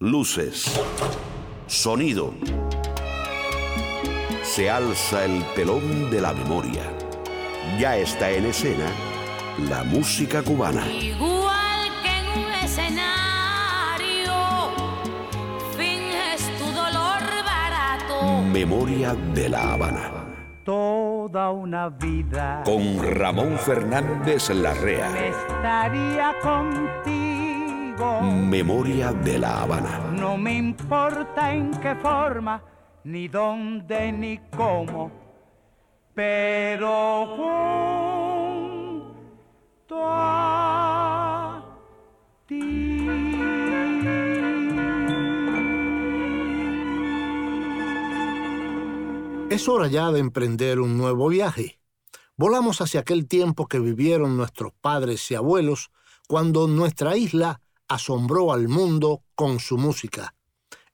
Luces. Sonido. Se alza el telón de la memoria. Ya está en escena la música cubana. Igual que en un escenario, finges tu dolor barato. Memoria de la Habana. Toda una vida. Con Ramón Fernández Larrea. Estaría contigo. Memoria de la Habana. No me importa en qué forma, ni dónde, ni cómo. Pero junto a ti. Es hora ya de emprender un nuevo viaje. Volamos hacia aquel tiempo que vivieron nuestros padres y abuelos cuando nuestra isla asombró al mundo con su música.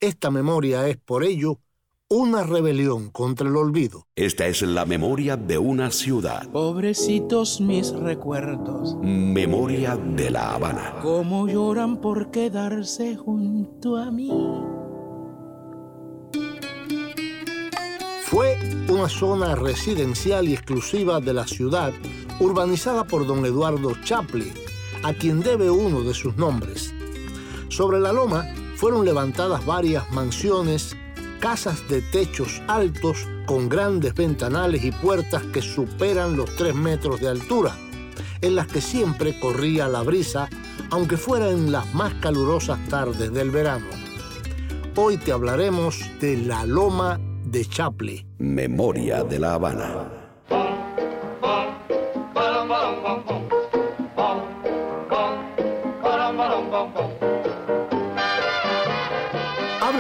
Esta memoria es por ello una rebelión contra el olvido. Esta es la memoria de una ciudad. Pobrecitos mis recuerdos. Memoria de la Habana. Cómo lloran por quedarse junto a mí. Fue una zona residencial y exclusiva de la ciudad, urbanizada por don Eduardo Chaplin, a quien debe uno de sus nombres. Sobre la loma fueron levantadas varias mansiones, casas de techos altos con grandes ventanales y puertas que superan los tres metros de altura, en las que siempre corría la brisa, aunque fuera en las más calurosas tardes del verano. Hoy te hablaremos de la loma de Chaplin. Memoria de la Habana.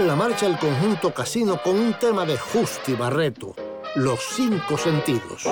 La marcha el conjunto casino con un tema de Justi Barreto, Los Cinco Sentidos.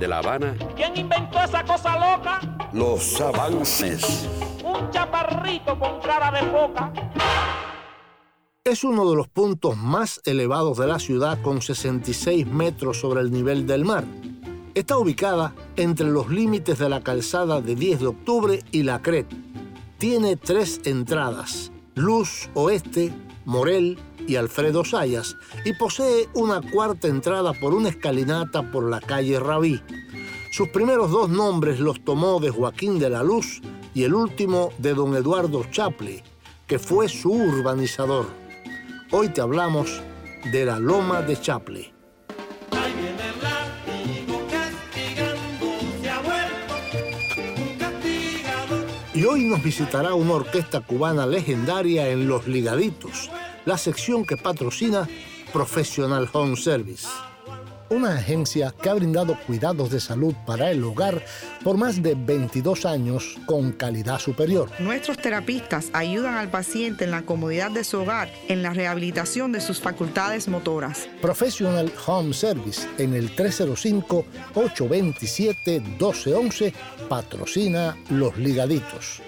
De la Habana, ¿Quién inventó esa cosa loca? los avances. Un chaparrito con cara de foca. Es uno de los puntos más elevados de la ciudad con 66 metros sobre el nivel del mar. Está ubicada entre los límites de la calzada de 10 de octubre y la Cret, tiene tres entradas, Luz Oeste, Morel y Alfredo Sayas, y posee una cuarta entrada por una escalinata por la calle Rabí. Sus primeros dos nombres los tomó de Joaquín de la Luz y el último de don Eduardo Chapley, que fue su urbanizador. Hoy te hablamos de la Loma de castigador. Y hoy nos visitará una orquesta cubana legendaria en Los Ligaditos, la sección que patrocina Professional Home Service. Una agencia que ha brindado cuidados de salud para el hogar por más de 22 años con calidad superior. Nuestros terapistas ayudan al paciente en la comodidad de su hogar, en la rehabilitación de sus facultades motoras. Professional Home Service en el 305-827-1211 patrocina Los Ligaditos.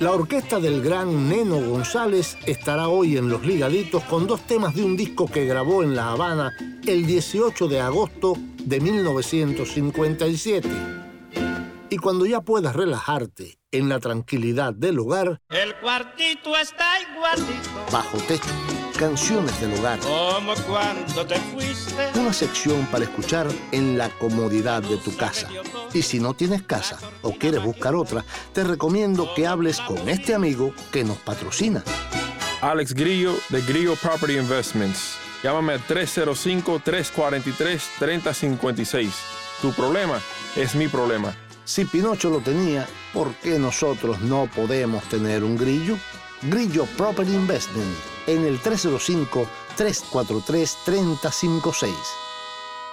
La orquesta del gran Neno González estará hoy en Los Ligaditos con dos temas de un disco que grabó en La Habana el 18 de agosto de 1957. Y cuando ya puedas relajarte en la tranquilidad del hogar, El cuartito está igualito bajo techo, canciones del hogar, como cuando te fuiste. una sección para escuchar en la comodidad de tu casa. Y si no tienes casa o quieres buscar otra, te recomiendo que hables con este amigo que nos patrocina. Alex Grillo de Grillo Property Investments. Llámame al 305-343-3056. Tu problema es mi problema. Si Pinocho lo tenía, ¿por qué nosotros no podemos tener un grillo? Grillo Property Investment en el 305-343-3056.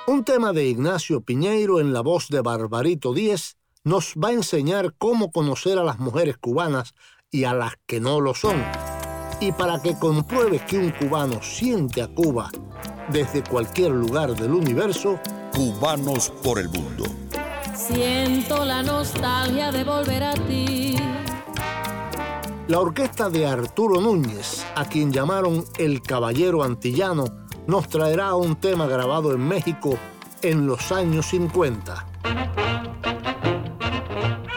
Un tema de Ignacio Piñeiro en la voz de Barbarito Díez nos va a enseñar cómo conocer a las mujeres cubanas y a las que no lo son. Y para que compruebes que un cubano siente a Cuba desde cualquier lugar del universo, Cubanos por el mundo. Siento la nostalgia de volver a ti. La orquesta de Arturo Núñez, a quien llamaron el Caballero Antillano, nos traerá un tema grabado en México en los años 50.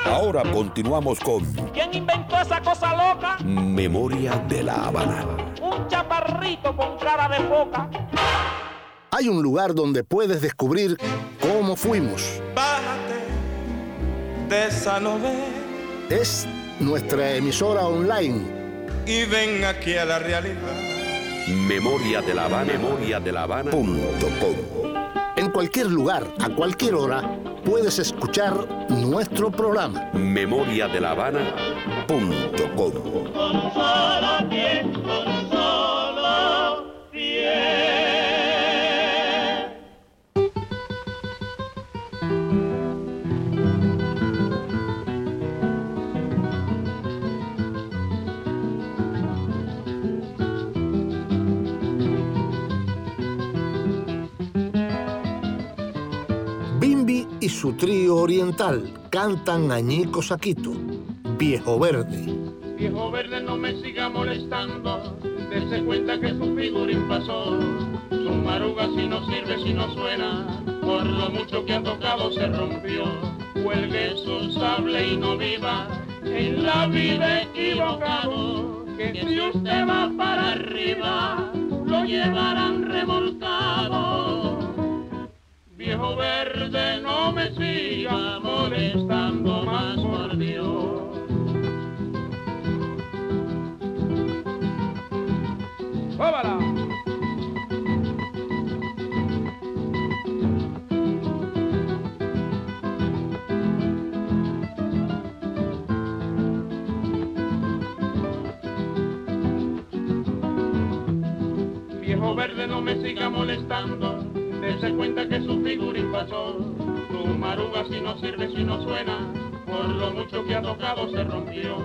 Ahora continuamos con ¿Quién inventó esa cosa loca? Memoria de la Habana. Un chaparrito con cara de foca. Hay un lugar donde puedes descubrir cómo fuimos. Bájate de esa novela Es nuestra emisora online. y ven aquí a la realidad. Memoria de la Habana. Memoria de la Habana. Punto com. En cualquier lugar, a cualquier hora, puedes escuchar nuestro programa. Memoria de la Habana. Punto com. Su trío oriental cantan Añico Saquito, Viejo Verde. Viejo verde no me siga molestando. Dese cuenta que su figurín pasó. Su maruga si no sirve, si no suena. Por lo mucho que ha tocado se rompió. Cuelgue su sable y no viva. En la vida equivocado. Que si usted va para arriba, lo llevarán remolcado. Viejo verde, no me siga molestando más, por Dios. Viejo verde, no me siga molestando. Dese cuenta que su figurín pasó. Tu maruga si no sirve, si no suena. Por lo mucho que ha tocado se rompió.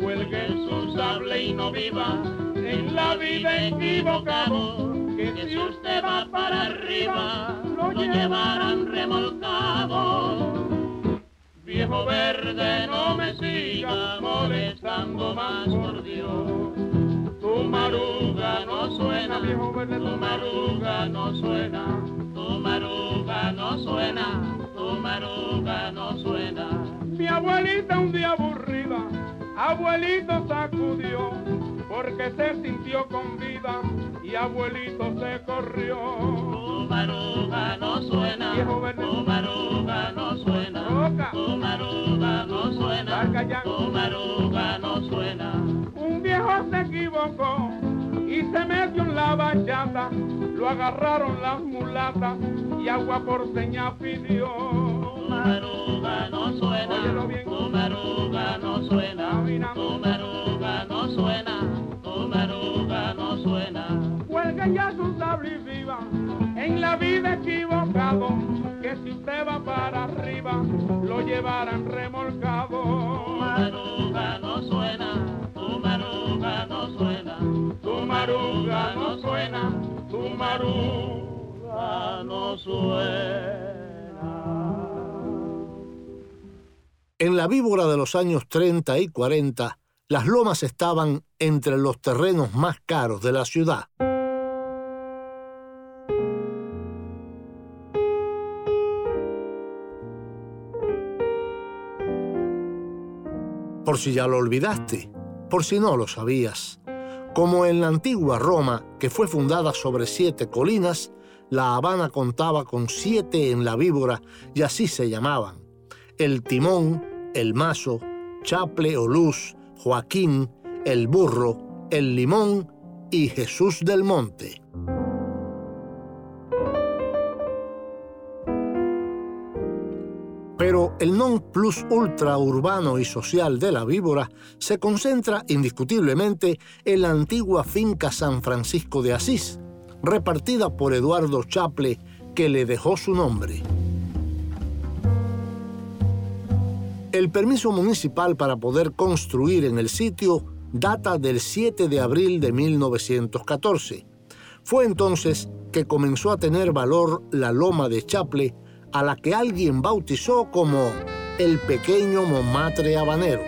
Cuelgue su sable y no viva. En la vida equivocado. Que si usted va para arriba, lo llevarán remolcado. Viejo verde, no me siga molestando más, por Dios. Tu maruga no suena, viejo verde, tu maruga no suena. No suena, tu maruga no suena. Mi abuelita un día aburrida Abuelito sacudió porque se sintió con vida y abuelito se corrió. Tu maruga no suena, tu maruga no suena, tu maruga no suena, tu maruga no suena. Un viejo se equivocó y se metió en la bachata, lo agarraron las mulatas y agua por seña pidió. Maruga no suena, tu maruga no suena, tu maruga no suena, tu maruga no suena. Cuelga ya su sable y viva, en la vida equivocado, que si usted va para arriba, lo llevarán remolcado. Tu maruga no suena, tu maruga no suena. En la víbora de los años 30 y 40, las lomas estaban entre los terrenos más caros de la ciudad. Por si ya lo olvidaste, por si no lo sabías, como en la antigua Roma, que fue fundada sobre siete colinas, La Habana contaba con siete en la víbora y así se llamaban. El Timón, el Mazo, Chaple o Luz, Joaquín, el Burro, el Limón y Jesús del Monte. Pero el non plus ultra urbano y social de la víbora se concentra indiscutiblemente en la antigua finca San Francisco de Asís, repartida por Eduardo Chaple, que le dejó su nombre. El permiso municipal para poder construir en el sitio data del 7 de abril de 1914. Fue entonces que comenzó a tener valor la loma de Chaple, a la que alguien bautizó como el pequeño Montmartre habanero.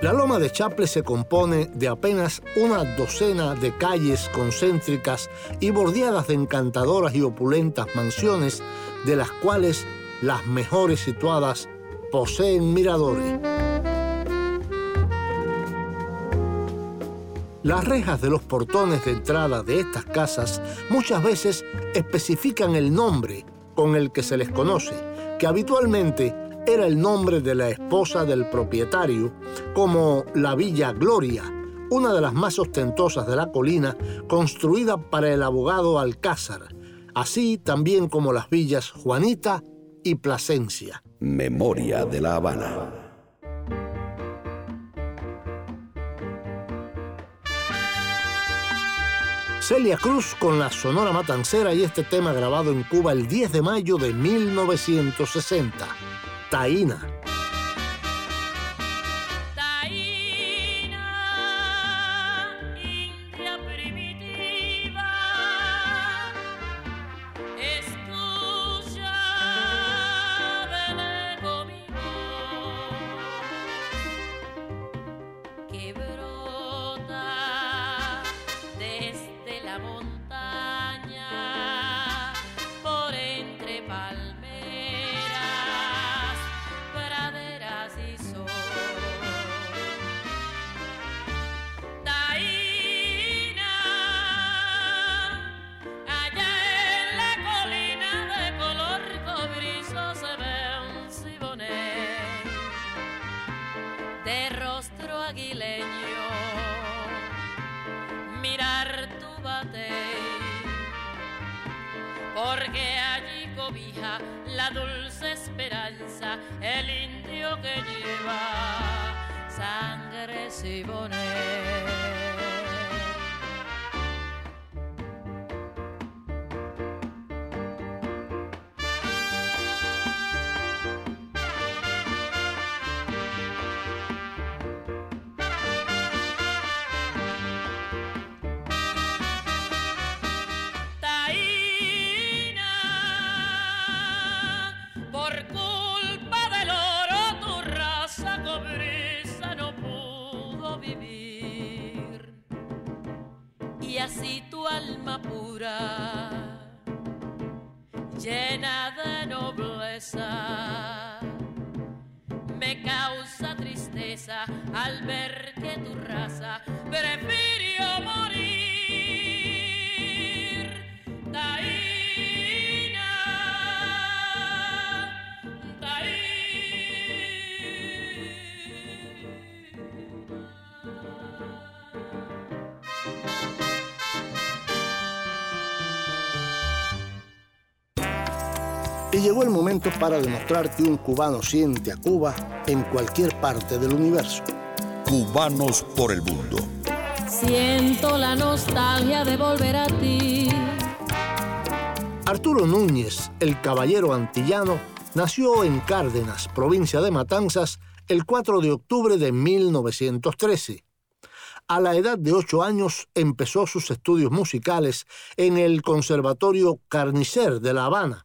La loma de Chaple se compone de apenas una docena de calles concéntricas y bordeadas de encantadoras y opulentas mansiones, de las cuales las mejores situadas poseen miradores. Las rejas de los portones de entrada de estas casas muchas veces especifican el nombre con el que se les conoce, que habitualmente era el nombre de la esposa del propietario, como la Villa Gloria, una de las más ostentosas de la colina, construida para el abogado Alcázar, así también como las villas Juanita y Plasencia. Memoria de la Habana. Celia Cruz con la Sonora Matancera y este tema grabado en Cuba el 10 de mayo de 1960. Taína. Llena de nobleza llegó el momento para demostrar que un cubano siente a Cuba en cualquier parte del universo. Cubanos por el mundo. Siento la nostalgia de volver a ti. Arturo Núñez, el caballero antillano, nació en Cárdenas, provincia de Matanzas, el 4 de octubre de 1913. A la edad de ocho años empezó sus estudios musicales en el Conservatorio Carnicer de La Habana.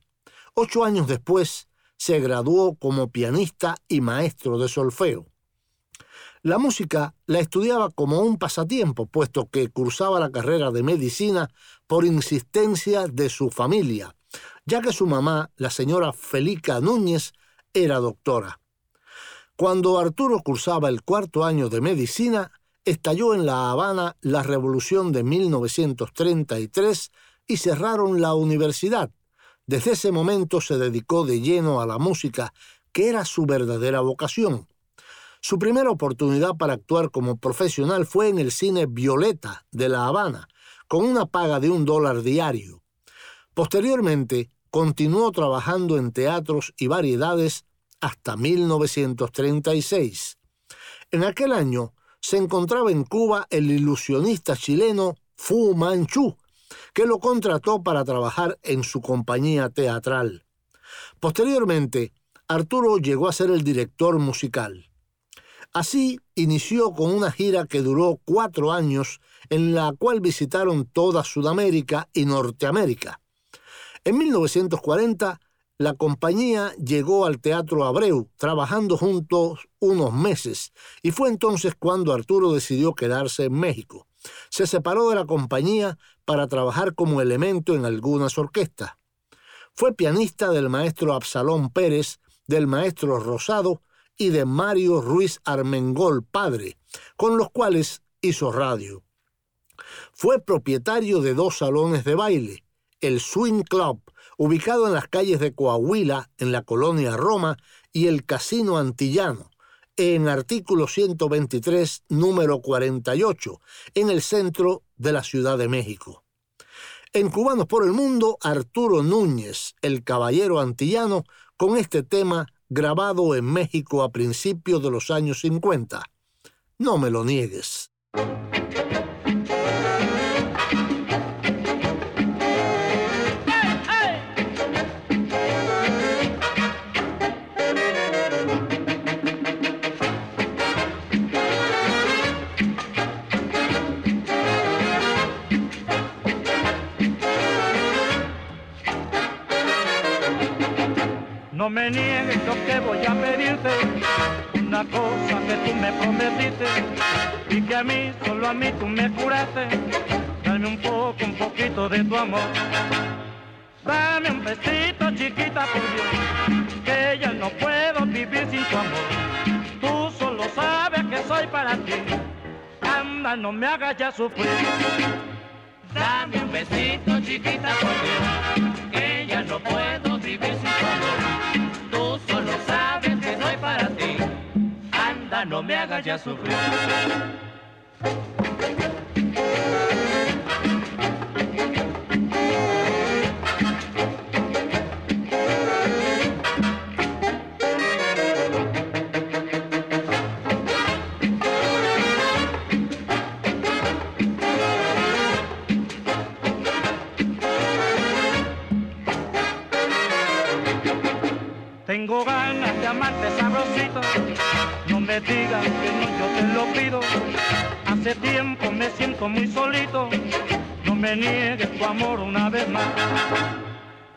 Ocho años después se graduó como pianista y maestro de solfeo. La música la estudiaba como un pasatiempo, puesto que cursaba la carrera de medicina por insistencia de su familia, ya que su mamá, la señora Felica Núñez, era doctora. Cuando Arturo cursaba el cuarto año de medicina, estalló en La Habana la revolución de 1933 y cerraron la universidad. Desde ese momento se dedicó de lleno a la música, que era su verdadera vocación. Su primera oportunidad para actuar como profesional fue en el cine Violeta de La Habana, con una paga de un dólar diario. Posteriormente, continuó trabajando en teatros y variedades hasta 1936. En aquel año se encontraba en Cuba el ilusionista chileno Fu Manchu, que lo contrató para trabajar en su compañía teatral. Posteriormente, Arturo llegó a ser el director musical. Así inició con una gira que duró cuatro años, en la cual visitaron toda Sudamérica y Norteamérica. En 1940, la compañía llegó al Teatro Abreu, trabajando juntos unos meses, y fue entonces cuando Arturo decidió quedarse en México. Se separó de la compañía para trabajar como elemento en algunas orquestas. Fue pianista del maestro Absalón Pérez, del maestro Rosado y de Mario Ruiz Armengol padre, con los cuales hizo radio. Fue propietario de dos salones de baile, el Swing Club, ubicado en las calles de Coahuila, en la colonia Roma, y el Casino Antillano, en artículo 123, número 48, en el centro de la Ciudad de México. En Cubanos por el Mundo, Arturo Núñez, el caballero antillano, con este tema grabado en México a principios de los años 50. No me lo niegues. Me niegues lo que voy a pedirte, una cosa que tú me prometiste y que a mí, solo a mí tú me curaste. Dame un poco, un poquito de tu amor. Dame un besito chiquita por Dios, que ya no puedo vivir sin tu amor. Tú solo sabes que soy para ti. Anda, no me hagas ya sufrir. Dame un besito chiquita por Dios, que ya no puedo vivir sin tu amor. No me hagas ya sufrir. Tengo ganas de amarte sabrosito, me digas que no, yo te lo pido. Hace tiempo me siento muy solito, no me niegues tu amor una vez más.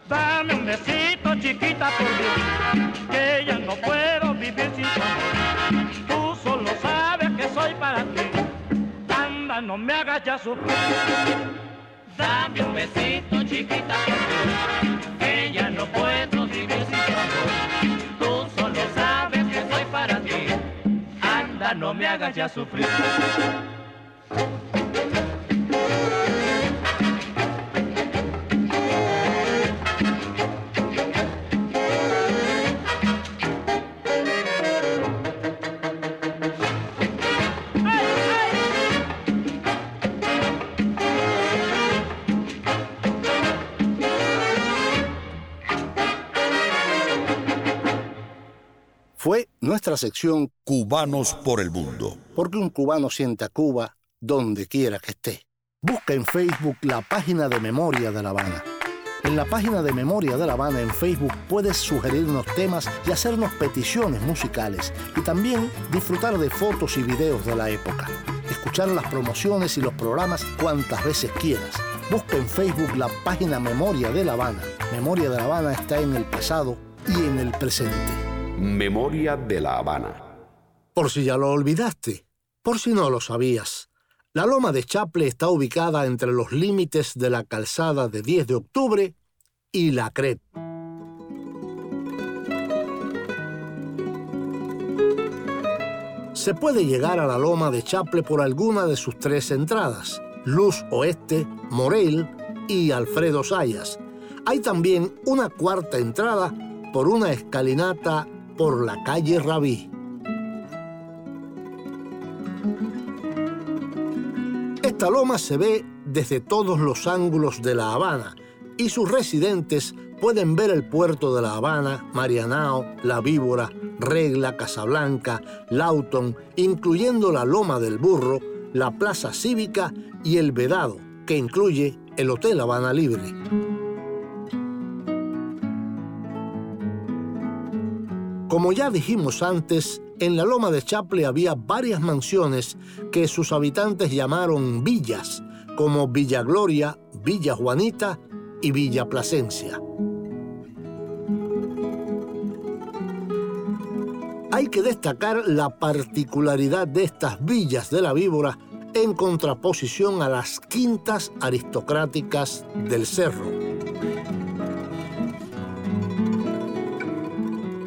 Dame un besito chiquita por Dios, que ya no puedo vivir sin tu. Tú solo sabes que soy para ti, anda, no me hagas ya sufrir. Dame un besito chiquita por que ya no puedo no me hagas ya sufrir. Nuestra sección Cubanos por el Mundo. Porque un cubano siente a Cuba donde quiera que esté. Busca en Facebook la página de Memoria de La Habana. En la página de Memoria de La Habana en Facebook puedes sugerirnos temas y hacernos peticiones musicales y también disfrutar de fotos y videos de la época. Escuchar las promociones y los programas cuantas veces quieras. Busca en Facebook la página Memoria de La Habana. Memoria de La Habana está en el pasado y en el presente. Memoria de La Habana. Por si ya lo olvidaste, por si no lo sabías. La Loma de Chaple está ubicada entre los límites de la calzada de 10 de octubre y la Cret. Se puede llegar a la Loma de Chaple por alguna de sus tres entradas, Luz Oeste, Morel y Alfredo Sayas. Hay también una cuarta entrada por una escalinata por la calle Rabí. Esta loma se ve desde todos los ángulos de La Habana y sus residentes pueden ver el puerto de La Habana, Marianao, La Víbora, Regla, Casablanca, Lauton, incluyendo la Loma del Burro, la Plaza Cívica y el Vedado, que incluye el Hotel Habana Libre. Como ya dijimos antes, en la Loma de Chaple había varias mansiones que sus habitantes llamaron villas, como Villa Gloria, Villa Juanita y Villa Plasencia. Hay que destacar la particularidad de estas villas de la víbora en contraposición a las quintas aristocráticas del cerro.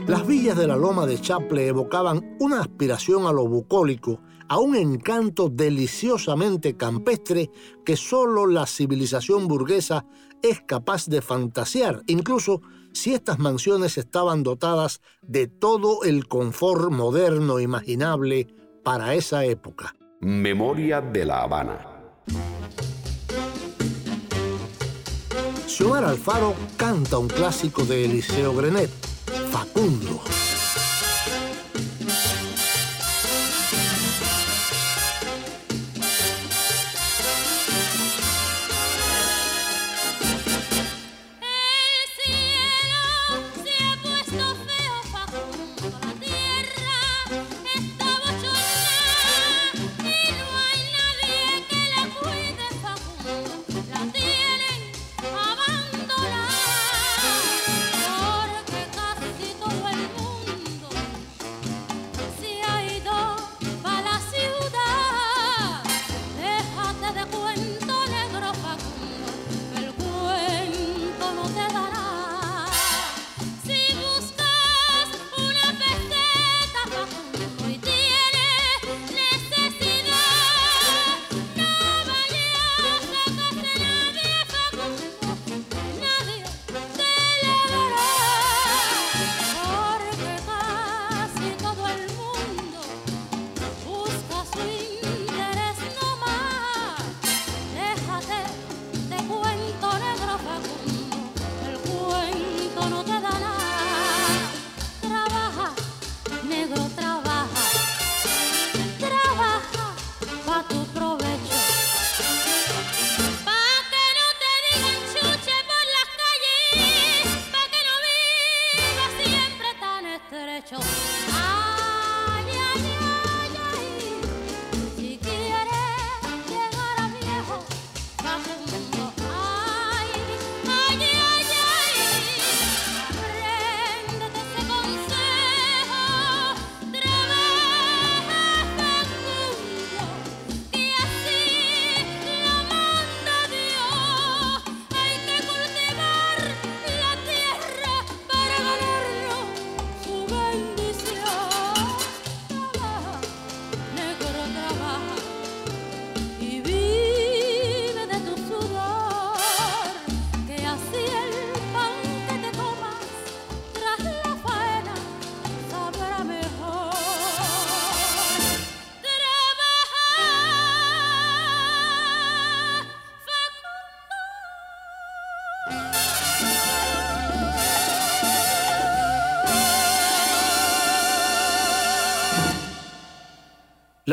Las villas de la Loma de Chaple evocaban una aspiración a lo bucólico, a un encanto deliciosamente campestre que solo la civilización burguesa es capaz de fantasear, incluso si estas mansiones estaban dotadas de todo el confort moderno imaginable para esa época. Memoria de La Habana. Xiomara Alfaro canta un clásico de Eliseo Grenet, Facundo.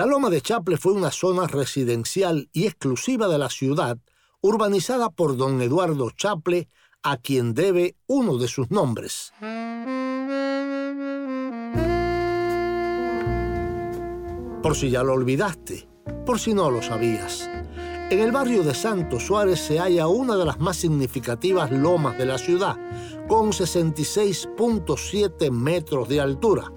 La Loma de Chaple fue una zona residencial y exclusiva de la ciudad, urbanizada por don Eduardo Chaple, a quien debe uno de sus nombres. Por si ya lo olvidaste, por si no lo sabías. En el barrio de Santo Suárez se halla una de las más significativas lomas de la ciudad, con 66.7 metros de altura.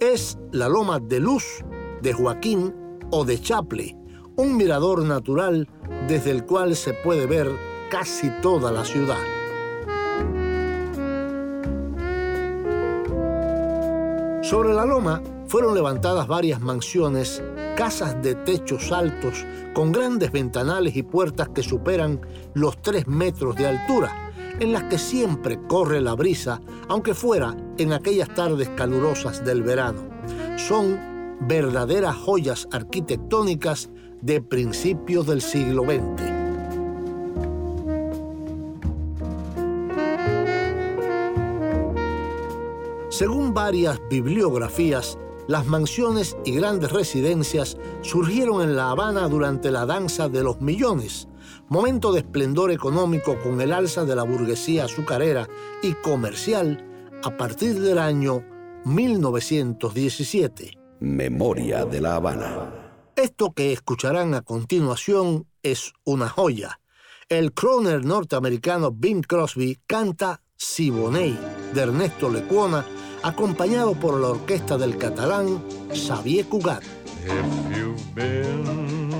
Es la Loma de Luz de Joaquín o de Chaple, un mirador natural desde el cual se puede ver casi toda la ciudad. Sobre la loma fueron levantadas varias mansiones, casas de techos altos, con grandes ventanales y puertas que superan los tres metros de altura, en las que siempre corre la brisa, aunque fuera en aquellas tardes calurosas del verano. Son verdaderas joyas arquitectónicas de principios del siglo XX. Según varias bibliografías, las mansiones y grandes residencias surgieron en La Habana durante la danza de los millones, momento de esplendor económico con el alza de la burguesía azucarera y comercial a partir del año 1917. Memoria de la Habana. Esto que escucharán a continuación es una joya. El croner norteamericano Bing Crosby canta Siboney de Ernesto Lecuona, acompañado por la orquesta del catalán Xavier Cugat. If you've been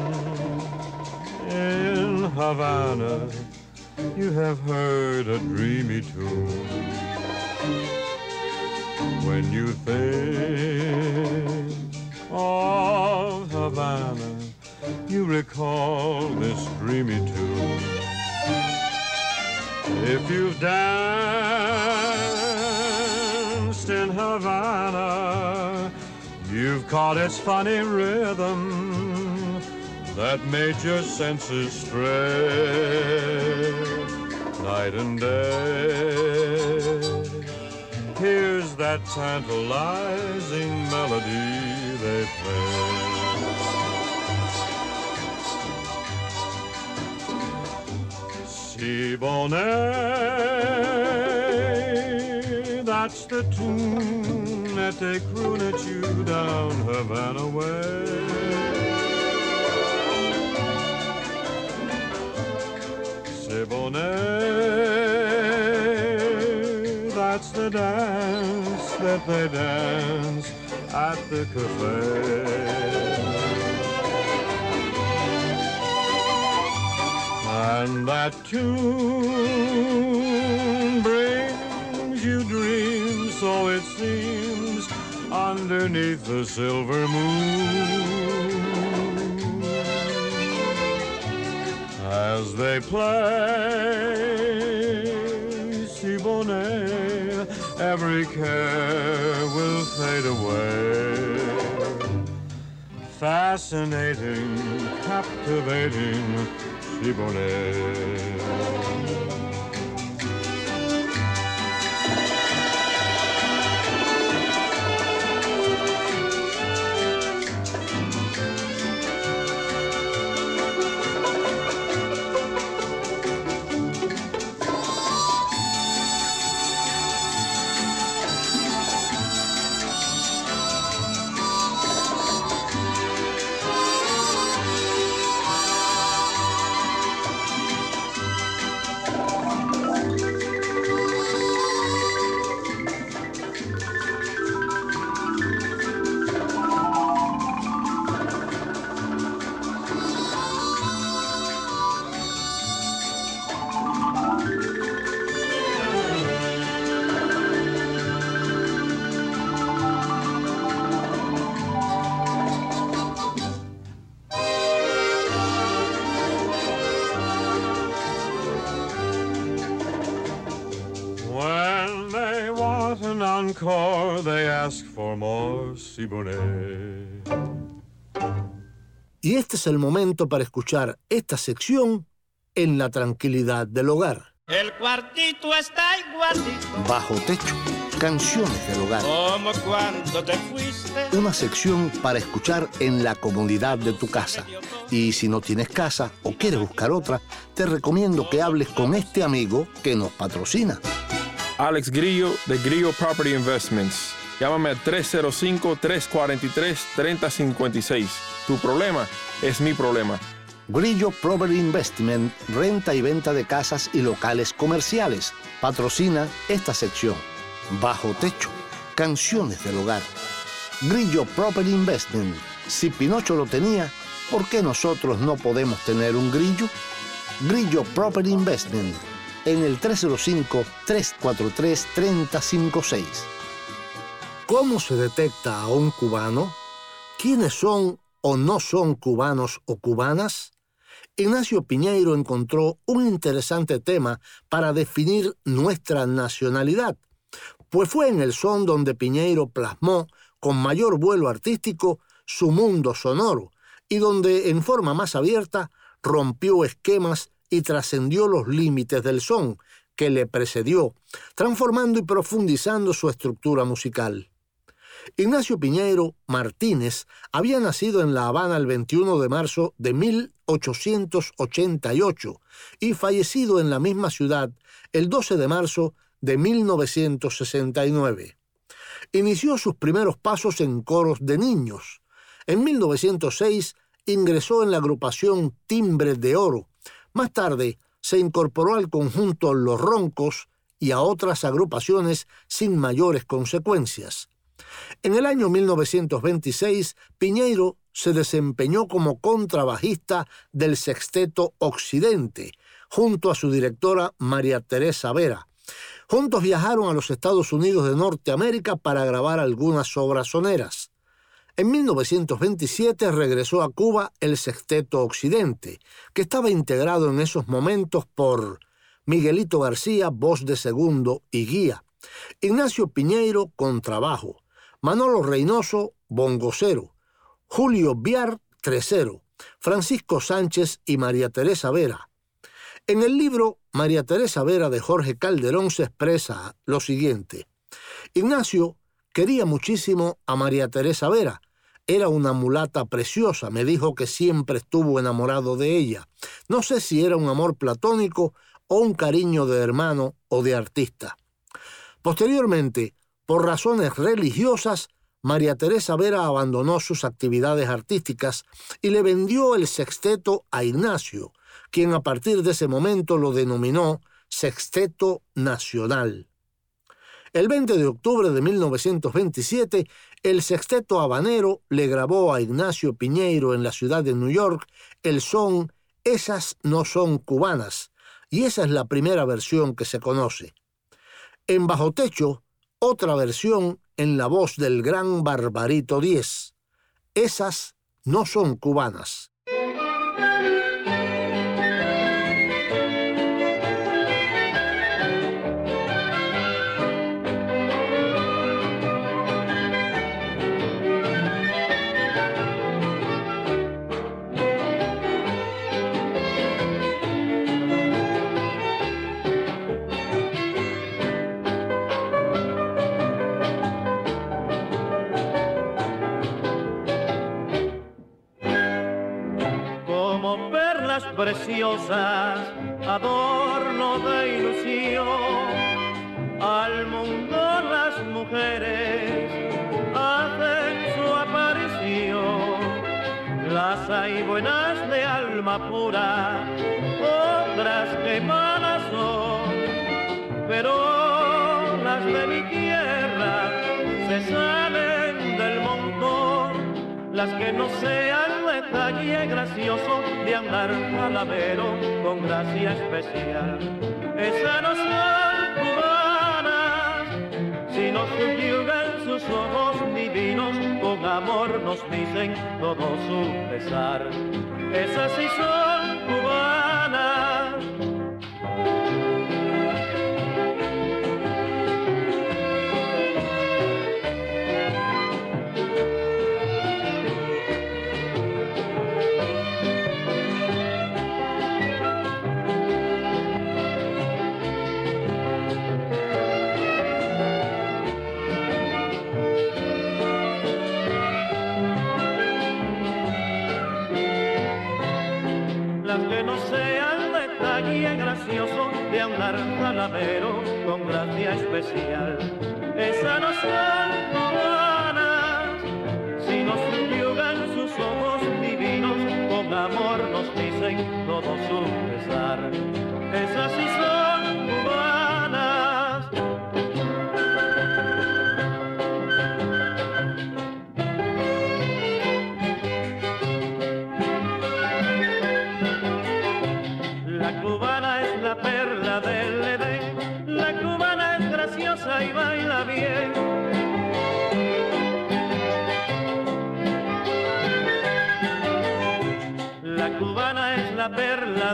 in Havana, you have heard a dreamy tune. When you think of Havana, you recall this dreamy tune. If you've danced in Havana, you've caught its funny rhythm that made your senses stray night and day. Here's that tantalizing melody they play. Si bonnet, that's the tune that they croon at you down Havana way. Si bonnet, that's the dance that they dance at the cafe. And that tune brings you dreams, so it seems, underneath the silver moon. As they play Every care will fade away. Fascinating, captivating Siboney. When ask for more Siboney. Y este es el momento para escuchar esta sección en la tranquilidad del hogar. El cuartito está igualito Bajo techo. Canciones del Hogar. Como cuando te fuiste. Una sección para escuchar en la comodidad de tu casa. Y si no tienes casa o quieres buscar otra, te recomiendo que hables con este amigo que nos patrocina. Alex Grillo de Grillo Property Investments. Llámame al 305-343-3056. Tu problema es mi problema. Grillo Property Investment, renta y venta de casas y locales comerciales. Patrocina esta sección. Bajo techo, canciones del hogar. Grillo Property Investment. Si Pinocho lo tenía, ¿por qué nosotros no podemos tener un grillo? Grillo Property Investment en el 305-343-3056. ¿Cómo se detecta a un cubano? ¿Quiénes son o no son cubanos o cubanas? Ignacio Piñeiro encontró un interesante tema para definir nuestra nacionalidad, pues fue en el son donde Piñeiro plasmó con mayor vuelo artístico su mundo sonoro y donde en forma más abierta rompió esquemas y trascendió los límites del son que le precedió, transformando y profundizando su estructura musical. Ignacio Piñeiro Martínez había nacido en La Habana el 21 de marzo de 1888 y fallecido en la misma ciudad el 12 de marzo de 1969. Inició sus primeros pasos en coros de niños. En 1906 ingresó en la agrupación Timbre de Oro. Más tarde se incorporó al conjunto Los Roncos y a otras agrupaciones sin mayores consecuencias. En el año 1926, Piñeiro se desempeñó como contrabajista del Sexteto Occidente, junto a su directora María Teresa Vera. Juntos viajaron a los Estados Unidos de Norteamérica para grabar algunas obras soneras. En 1927 regresó a Cuba el Sexteto Occidente, que estaba integrado en esos momentos por Miguelito García, voz de segundo y guía, Ignacio Piñeiro, contrabajo, Manolo Reynoso, bongocero, Julio Biar, tresero, Francisco Sánchez y María Teresa Vera. En el libro María Teresa Vera de Jorge Calderón se expresa lo siguiente. Ignacio quería muchísimo a María Teresa Vera. Era una mulata preciosa, me dijo que siempre estuvo enamorado de ella. No sé si era un amor platónico o un cariño de hermano o de artista. Posteriormente, por razones religiosas, María Teresa Vera abandonó sus actividades artísticas y le vendió el sexteto a Ignacio, quien a partir de ese momento lo denominó Sexteto Nacional. El 20 de octubre de 1927, el sexteto habanero le grabó a Ignacio Piñeiro en la ciudad de New York el son Esas no son cubanas, y esa es la primera versión que se conoce. En Bajo Techo, otra versión en la voz del gran Barbarito 10. Esas no son cubanas. Preciosas, adorno de ilusión. Al mundo las mujeres hacen su aparición. Las hay buenas de alma pura, otras que malas son, pero las de mi tierra se salen del montón, las que no sean detalle gracioso de andar calavero con gracia especial. Esas no son cubanas, si nos subyugan sus ojos divinos, con amor nos dicen todo su pesar. Esas sí son cubanas. las que no sean detalle gracioso de andar talavero con gracia especial. Esa no son cubanas, si nos subyugan sus ojos divinos, con amor nos dicen todo su pesar. Esas sí son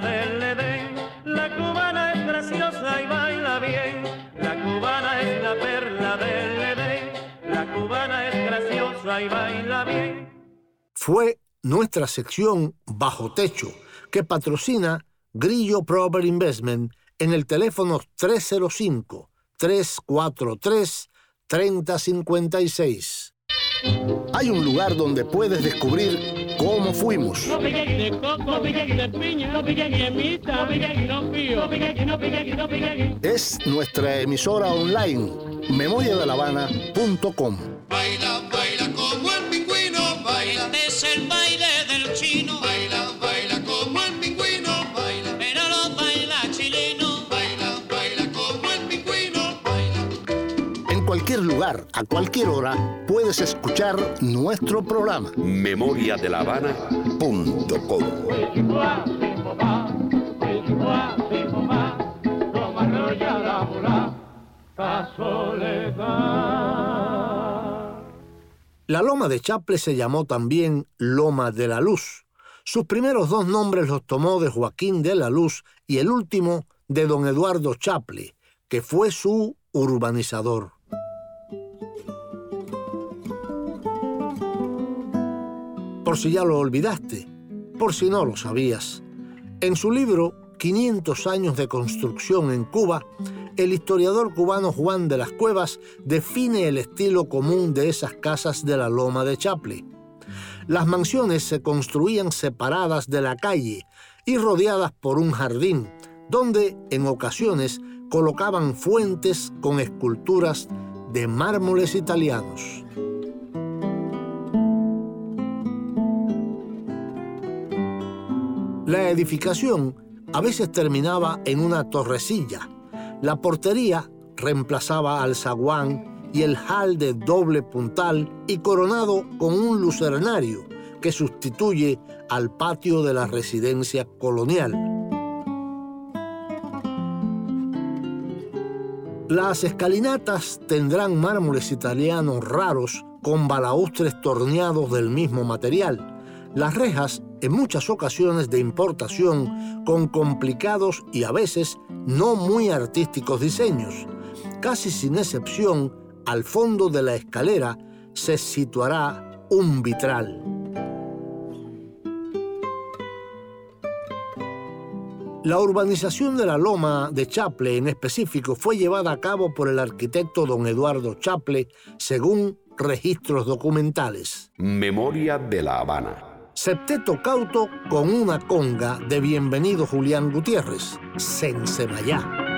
del Edén, la cubana es graciosa y baila bien. La cubana es la perla del Edén, la cubana es graciosa y baila bien. Fue nuestra sección Bajo Techo, que patrocina Grillo Proper Investment en el teléfono 305-343-3056. Hay un lugar donde puedes descubrir cómo fuimos. No pique de coco, no pique de piña, no pique de mita, no pique no pío, no pique no pique no pique Es nuestra emisora online, memoriadelavana.com. Baila, baila como el pingüino, baila. Este es el baile lugar, a cualquier hora, puedes escuchar nuestro programa. memoriadelavana.com La loma de Chaple se llamó también Loma de la Luz. Sus primeros dos nombres los tomó de Joaquín de la Luz y el último de don Eduardo Chaple, que fue su urbanizador. Por si ya lo olvidaste, por si no lo sabías. En su libro 500 años de construcción en Cuba, el historiador cubano Juan de las Cuevas define el estilo común de esas casas de la Loma de Chaple. Las mansiones se construían separadas de la calle y rodeadas por un jardín, donde en ocasiones colocaban fuentes con esculturas de mármoles italianos. La edificación a veces terminaba en una torrecilla. La portería reemplazaba al zaguán y el hall de doble puntal y coronado con un lucernario que sustituye al patio de la residencia colonial. Las escalinatas tendrán mármoles italianos raros con balaustres torneados del mismo material. Las rejas, en muchas ocasiones de importación, con complicados y a veces no muy artísticos diseños. Casi sin excepción, al fondo de la escalera se situará un vitral. La urbanización de la Loma de Chaple en específico fue llevada a cabo por el arquitecto don Eduardo Chaple según registros documentales. Memoria de la Habana. Septeto cauto con una conga de bienvenido Julián Gutiérrez, Sensemayá.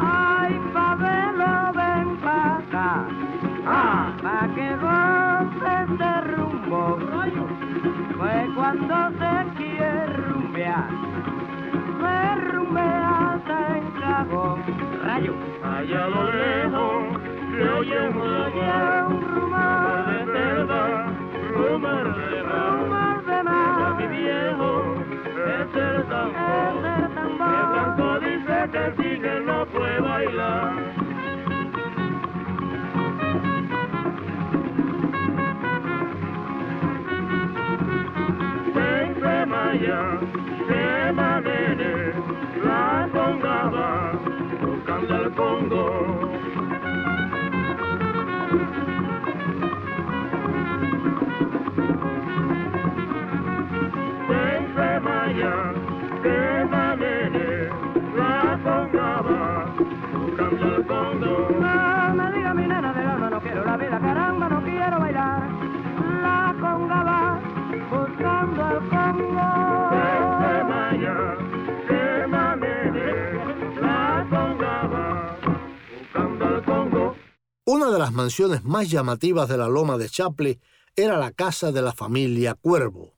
Ay, Pabelo, ven pa' acá, ah, pa' que goces de rumbo. Fue cuando se quiere rumbear, se rumbea en cajón. Rayo, Allá lo lejos se oye un rumor, un rumor de verdad, rumor Happy Una de las mansiones más llamativas de la loma de Chaple era la casa de la familia Cuervo.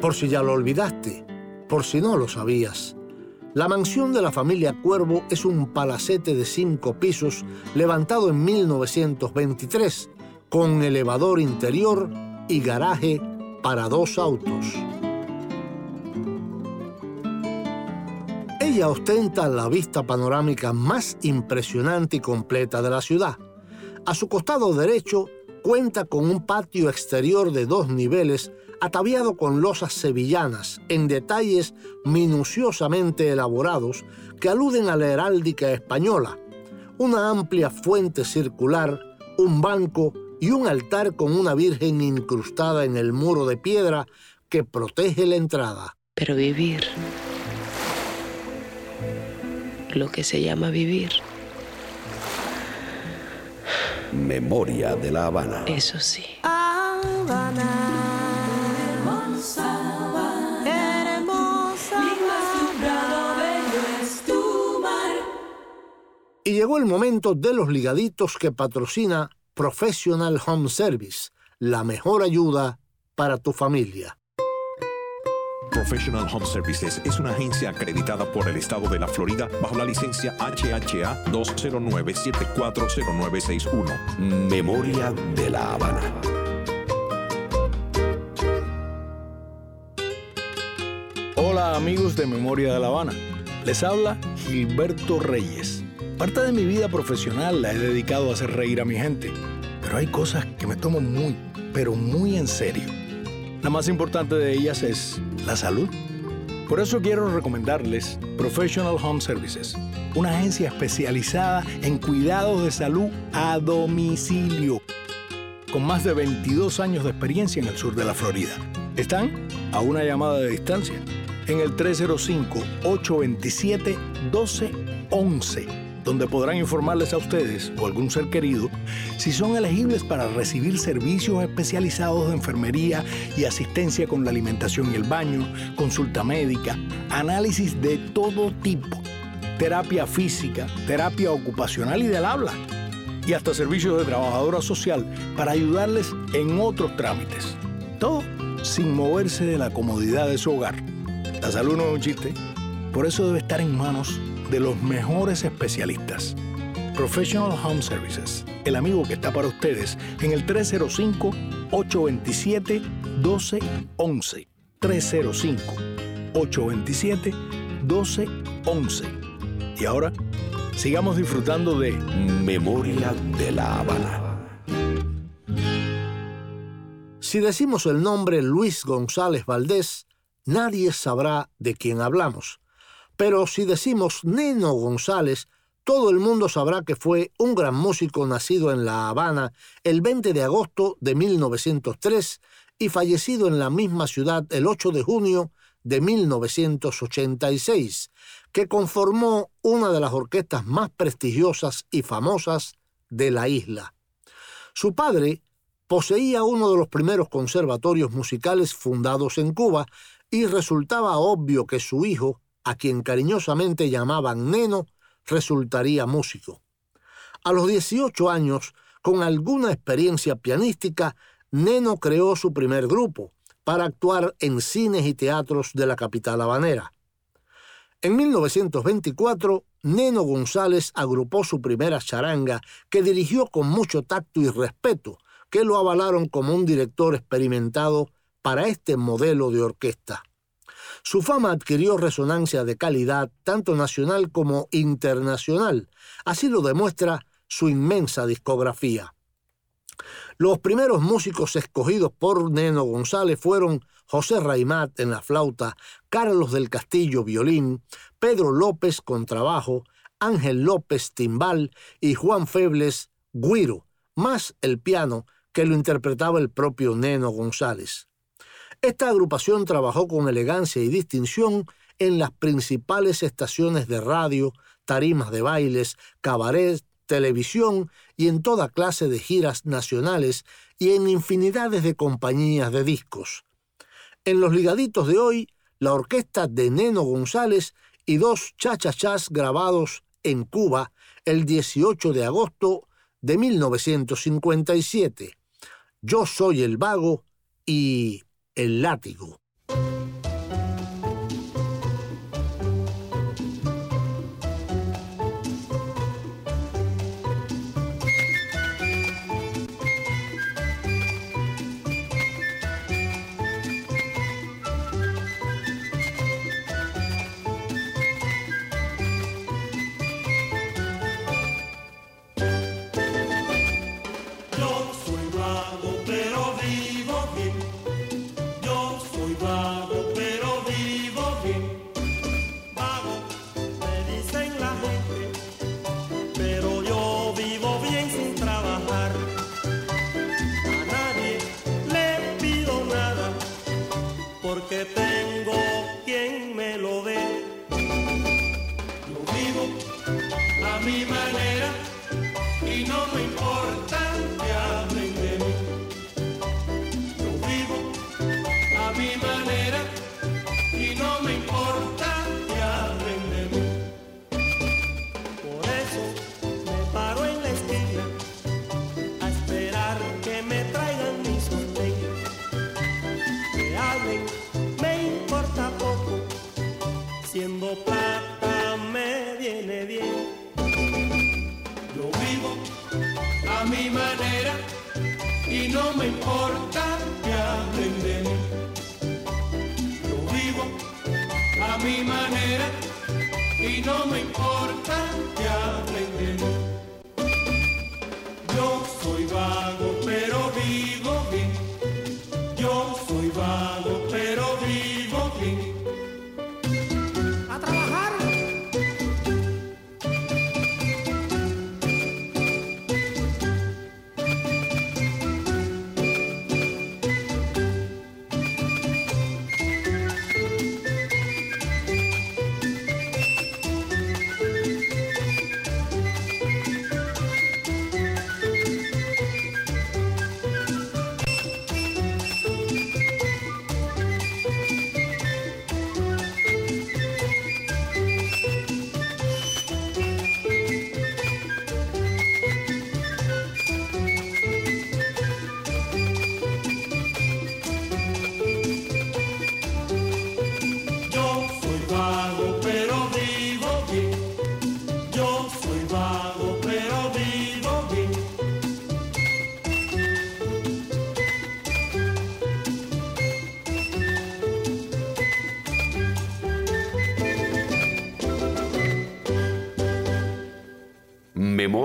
Por si ya lo olvidaste, por si no lo sabías, la mansión de la familia Cuervo es un palacete de cinco pisos levantado en 1923, con elevador interior y garaje para dos autos. Ostenta la vista panorámica más impresionante y completa de la ciudad. A su costado derecho cuenta con un patio exterior de dos niveles ataviado con losas sevillanas en detalles minuciosamente elaborados que aluden a la heráldica española, una amplia fuente circular, un banco y un altar con una virgen incrustada en el muro de piedra que protege la entrada. Pero vivir, lo que se llama vivir, Memoria de la Habana. eso sí. Habana, hermosa, hermosa, mi más prado bello es tu mar. Y llegó el momento de los ligaditos que patrocina Professional Home Service, la mejor ayuda para tu familia. Professional Home Services es una agencia acreditada por el estado de la Florida bajo la licencia HHA 209-740961. Memoria de la Habana. Hola amigos de Memoria de La Habana. Les habla Gilberto Reyes. Parte de mi vida profesional la he dedicado a hacer reír a mi gente, pero hay cosas que me tomo muy, pero muy en serio. La más importante de ellas es la salud. Por eso quiero recomendarles Professional Home Services, una agencia especializada en cuidados de salud a domicilio, con más de 22 años de experiencia en el sur de la Florida. Están a una llamada de distancia en el 305-827-1211, donde podrán informarles a ustedes o algún ser querido si son elegibles para recibir servicios especializados de enfermería y asistencia con la alimentación y el baño, consulta médica, análisis de todo tipo, terapia física, terapia ocupacional y del habla, y hasta servicios de trabajadora social para ayudarles en otros trámites. Todo sin moverse de la comodidad de su hogar. La salud no es un chiste, por eso debe estar en manos de los mejores especialistas. Professional Home Services, el amigo que está para ustedes en el 305-827-1211. 305-827-1211. Y ahora, sigamos disfrutando de Memoria de la Habana. Si decimos el nombre Luis González Valdés, nadie sabrá de quién hablamos. Pero si decimos Neno González, todo el mundo sabrá que fue un gran músico nacido en La Habana el 20 de agosto de 1903 y fallecido en la misma ciudad el 8 de junio de 1986, que conformó una de las orquestas más prestigiosas y famosas de la isla. Su padre poseía uno de los primeros conservatorios musicales fundados en Cuba y resultaba obvio que su hijo, a quien cariñosamente llamaban Neno, resultaría músico. A los 18 años, con alguna experiencia pianística, Neno creó su primer grupo para actuar en cines y teatros de la capital habanera. En 1924, Neno González agrupó su primera charanga, que dirigió con mucho tacto y respeto, que lo avalaron como un director experimentado para este modelo de orquesta. Su fama adquirió resonancia de calidad tanto nacional como internacional, así lo demuestra su inmensa discografía. Los primeros músicos escogidos por Neno González fueron José Raimat en la flauta, Carlos del Castillo violín, Pedro López contrabajo, Ángel López timbal y Juan Febles guiro, más el piano que lo interpretaba el propio Neno González. Esta agrupación trabajó con elegancia y distinción en las principales estaciones de radio, tarimas de bailes, cabarets, televisión y en toda clase de giras nacionales y en infinidades de compañías de discos. En los ligaditos de hoy, la orquesta de Neno González y dos chachachás grabados en Cuba el 18 de agosto de 1957. Yo soy el vago y el látigo.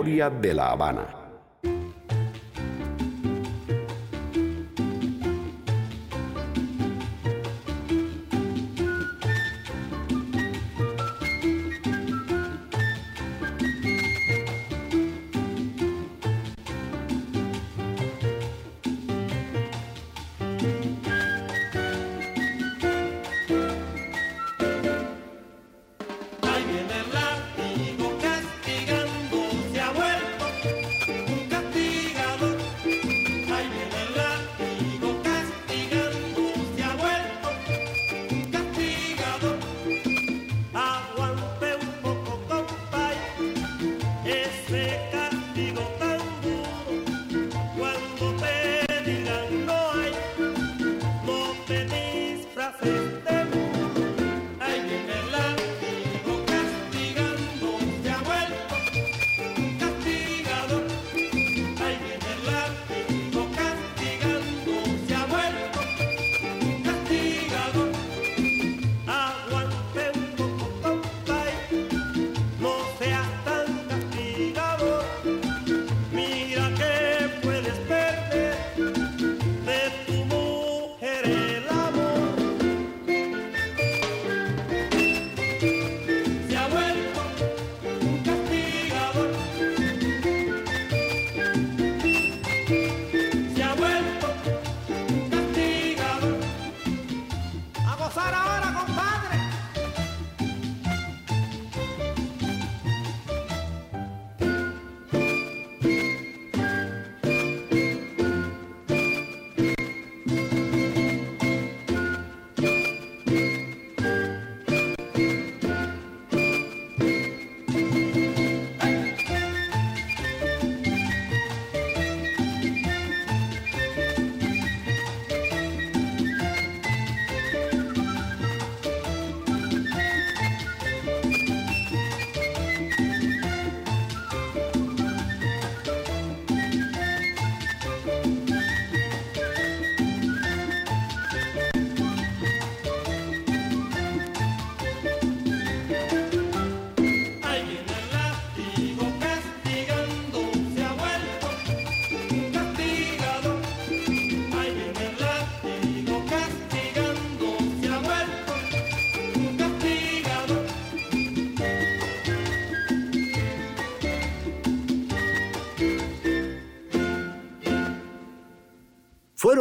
De la Habana.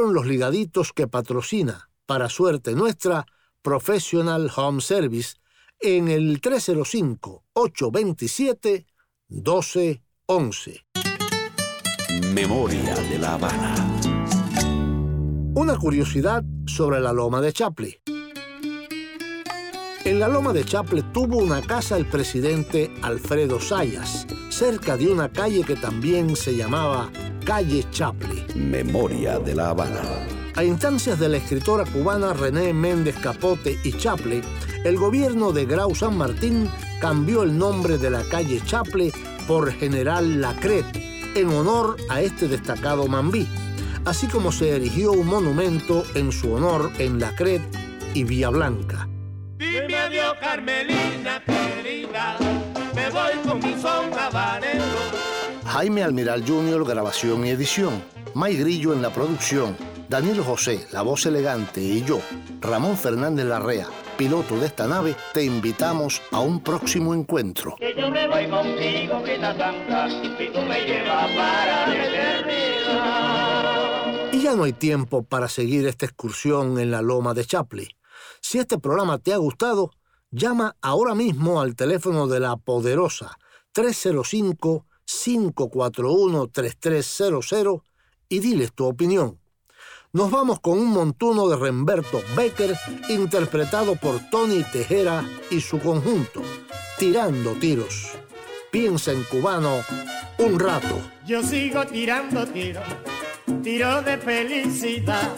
Fueron los ligaditos que patrocina, para suerte nuestra, Professional Home Service en el 305-827-1211. Memoria de la Habana. Una curiosidad sobre la Loma de Chapley. En la Loma de Chaple tuvo una casa el presidente Alfredo Sayas, cerca de una calle que también se llamaba Calle Chaple. Memoria de la Habana. A instancias de la escritora cubana René Méndez Capote y Chaple, el gobierno de Grau San Martín cambió el nombre de la calle Chaple por General Lacret, en honor a este destacado mambí, así como se erigió un monumento en su honor en Lacret y Villa Blanca. Dime adiós, Carmelina querida, me voy con mi son habanero. Jaime Almiral Jr., grabación y edición. May Grillo en la producción. Daniel José, la voz elegante, y yo, Ramón Fernández Larrea, piloto de esta nave, te invitamos a un próximo encuentro. Que yo me voy contigo, Grita Santa, y tú me llevas para la eternidad. Y ya no hay tiempo para seguir esta excursión en la loma de Chapley. Si este programa te ha gustado, llama ahora mismo al teléfono de la poderosa 305-541-3300 y diles tu opinión. Nos vamos con un montuno de Remberto Becker interpretado por Tony Tejera y su conjunto, Tirando Tiros. Piensa en cubano un rato. Yo sigo tirando tiros, tiro de felicidad,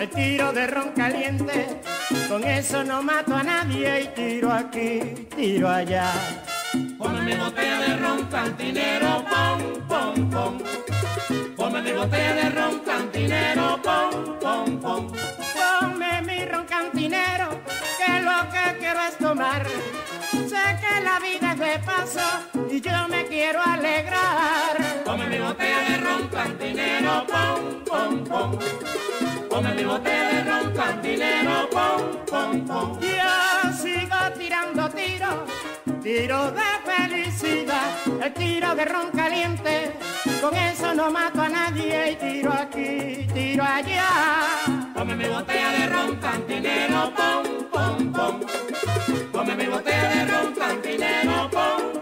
el tiro de ron caliente, con eso no mato a nadie y tiro aquí, tiro allá. Ponme mi botella de ron cantinero, pom, pom, pom. Ponme mi botella de ron cantinero, pom, pom, pom. Ponme mi ron cantinero, que lo que quiero es tomar. Sé que la vida es de paso y yo me quiero alegrar. Ponme mi botella de ron cantinero, pom, pom, pom. Ponme mi botella de ron cantinero, pom, pom, pom. Yo sigo tirando tiros, tiro de felicidad, el tiro de ron caliente. Con eso no mato a nadie y tiro aquí, tiro allá. Ponme mi botella de ron cantinero, pom, pom, pom. Ponme mi botella de ron cantinero, pom,